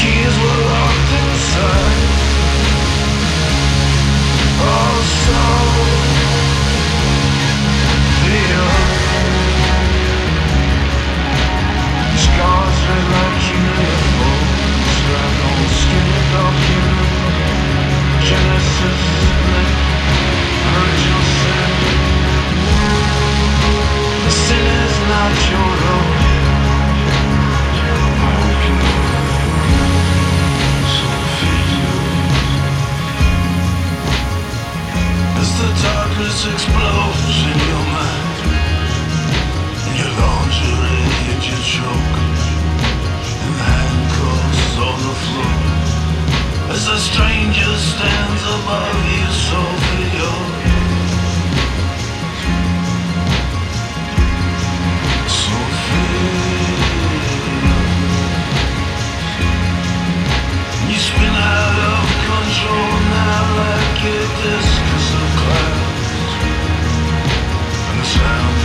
Keys were locked inside. Sound